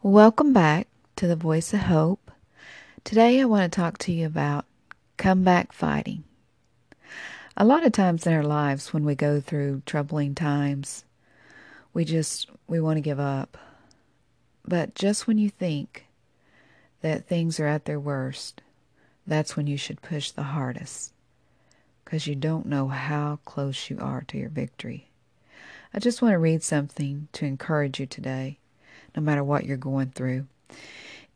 Welcome back to the Voice of Hope. Today I want to talk to you about come back fighting. A lot of times in our lives when we go through troubling times, we just we want to give up. But just when you think that things are at their worst, that's when you should push the hardest because you don't know how close you are to your victory. I just want to read something to encourage you today no matter what you're going through.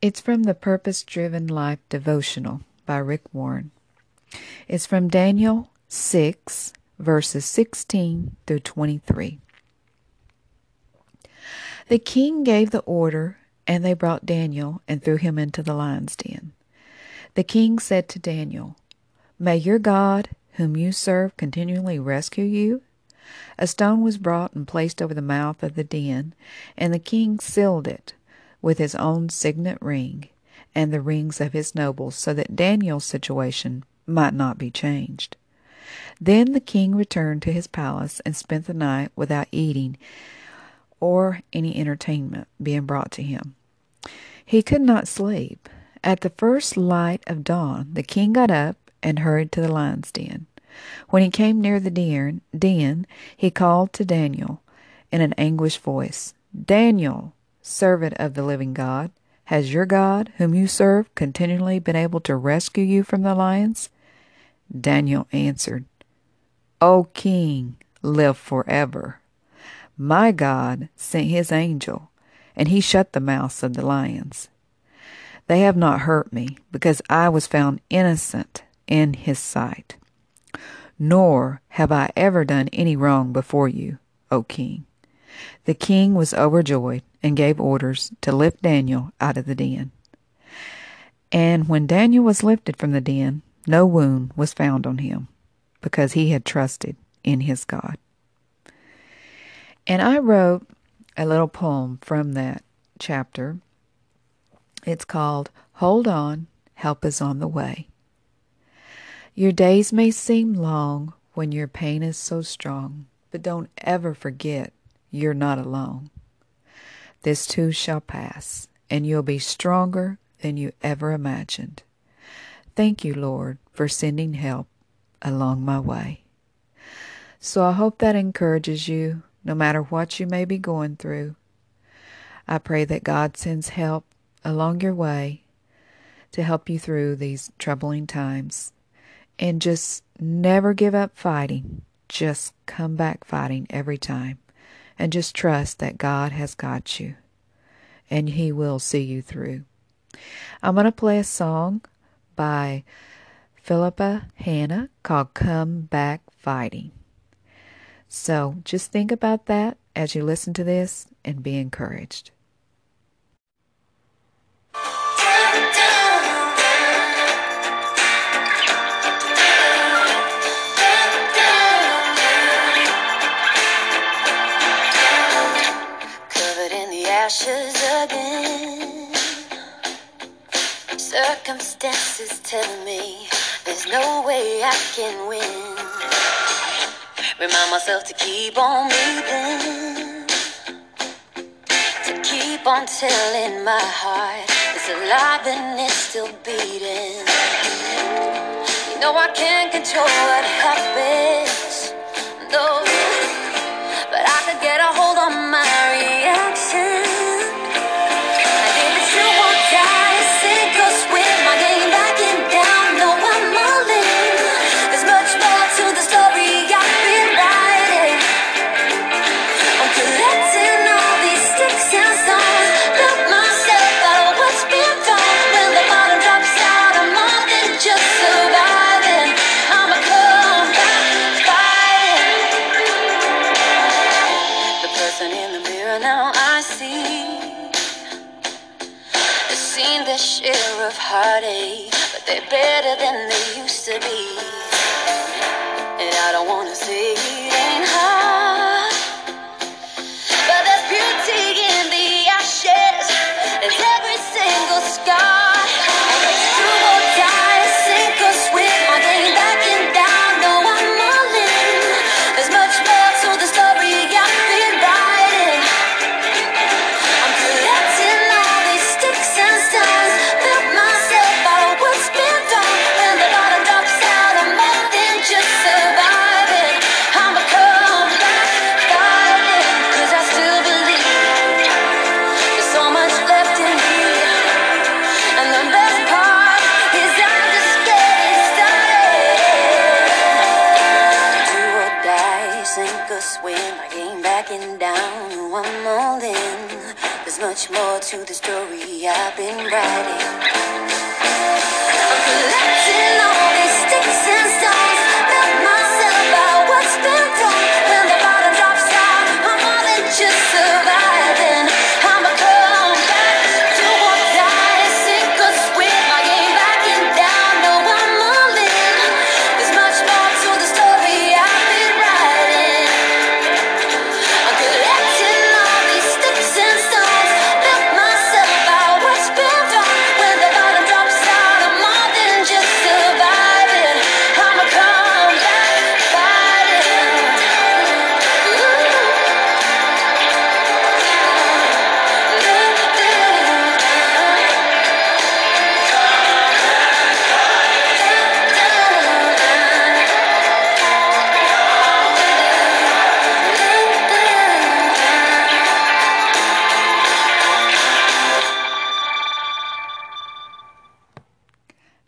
It's from the Purpose Driven Life Devotional by Rick Warren. It's from Daniel 6, verses 16 through 23. The king gave the order, and they brought Daniel and threw him into the lion's den. The king said to Daniel, May your God, whom you serve, continually rescue you a stone was brought and placed over the mouth of the den, and the king sealed it with his own signet ring and the rings of his nobles, so that Daniel's situation might not be changed. Then the king returned to his palace and spent the night without eating or any entertainment being brought to him. He could not sleep. At the first light of dawn, the king got up and hurried to the lion's den. When he came near the den, den, he called to Daniel in an anguished voice, Daniel, servant of the living God, has your God, whom you serve, continually been able to rescue you from the lions? Daniel answered, O king, live forever. My God sent his angel, and he shut the mouths of the lions. They have not hurt me, because I was found innocent in his sight nor have I ever done any wrong before you, O king. The king was overjoyed and gave orders to lift Daniel out of the den. And when Daniel was lifted from the den, no wound was found on him, because he had trusted in his God. And I wrote a little poem from that chapter. It's called Hold On, Help is on the Way. Your days may seem long when your pain is so strong, but don't ever forget you're not alone. This too shall pass, and you'll be stronger than you ever imagined. Thank you, Lord, for sending help along my way. So I hope that encourages you, no matter what you may be going through. I pray that God sends help along your way to help you through these troubling times and just never give up fighting. Just come back fighting every time. And just trust that God has got you and He will see you through. I'm going to play a song by Philippa Hanna called Come Back Fighting. So just think about that as you listen to this and be encouraged. Ashes again. Circumstances tell me there's no way I can win. Remind myself to keep on moving, To keep on telling my heart it's alive and it's still beating. You know I can't control what happens. No, but I could get a hold on heartache, but they're better than they used to be. And I don't wanna say it ain't falling. There's much more to the story I've been writing. I'm collecting all these sticks and stones. Built myself out what's been done.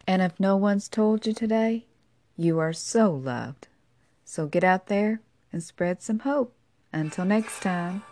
And if no one's told you today, you are so loved. So get out there and spread some hope. Until next time.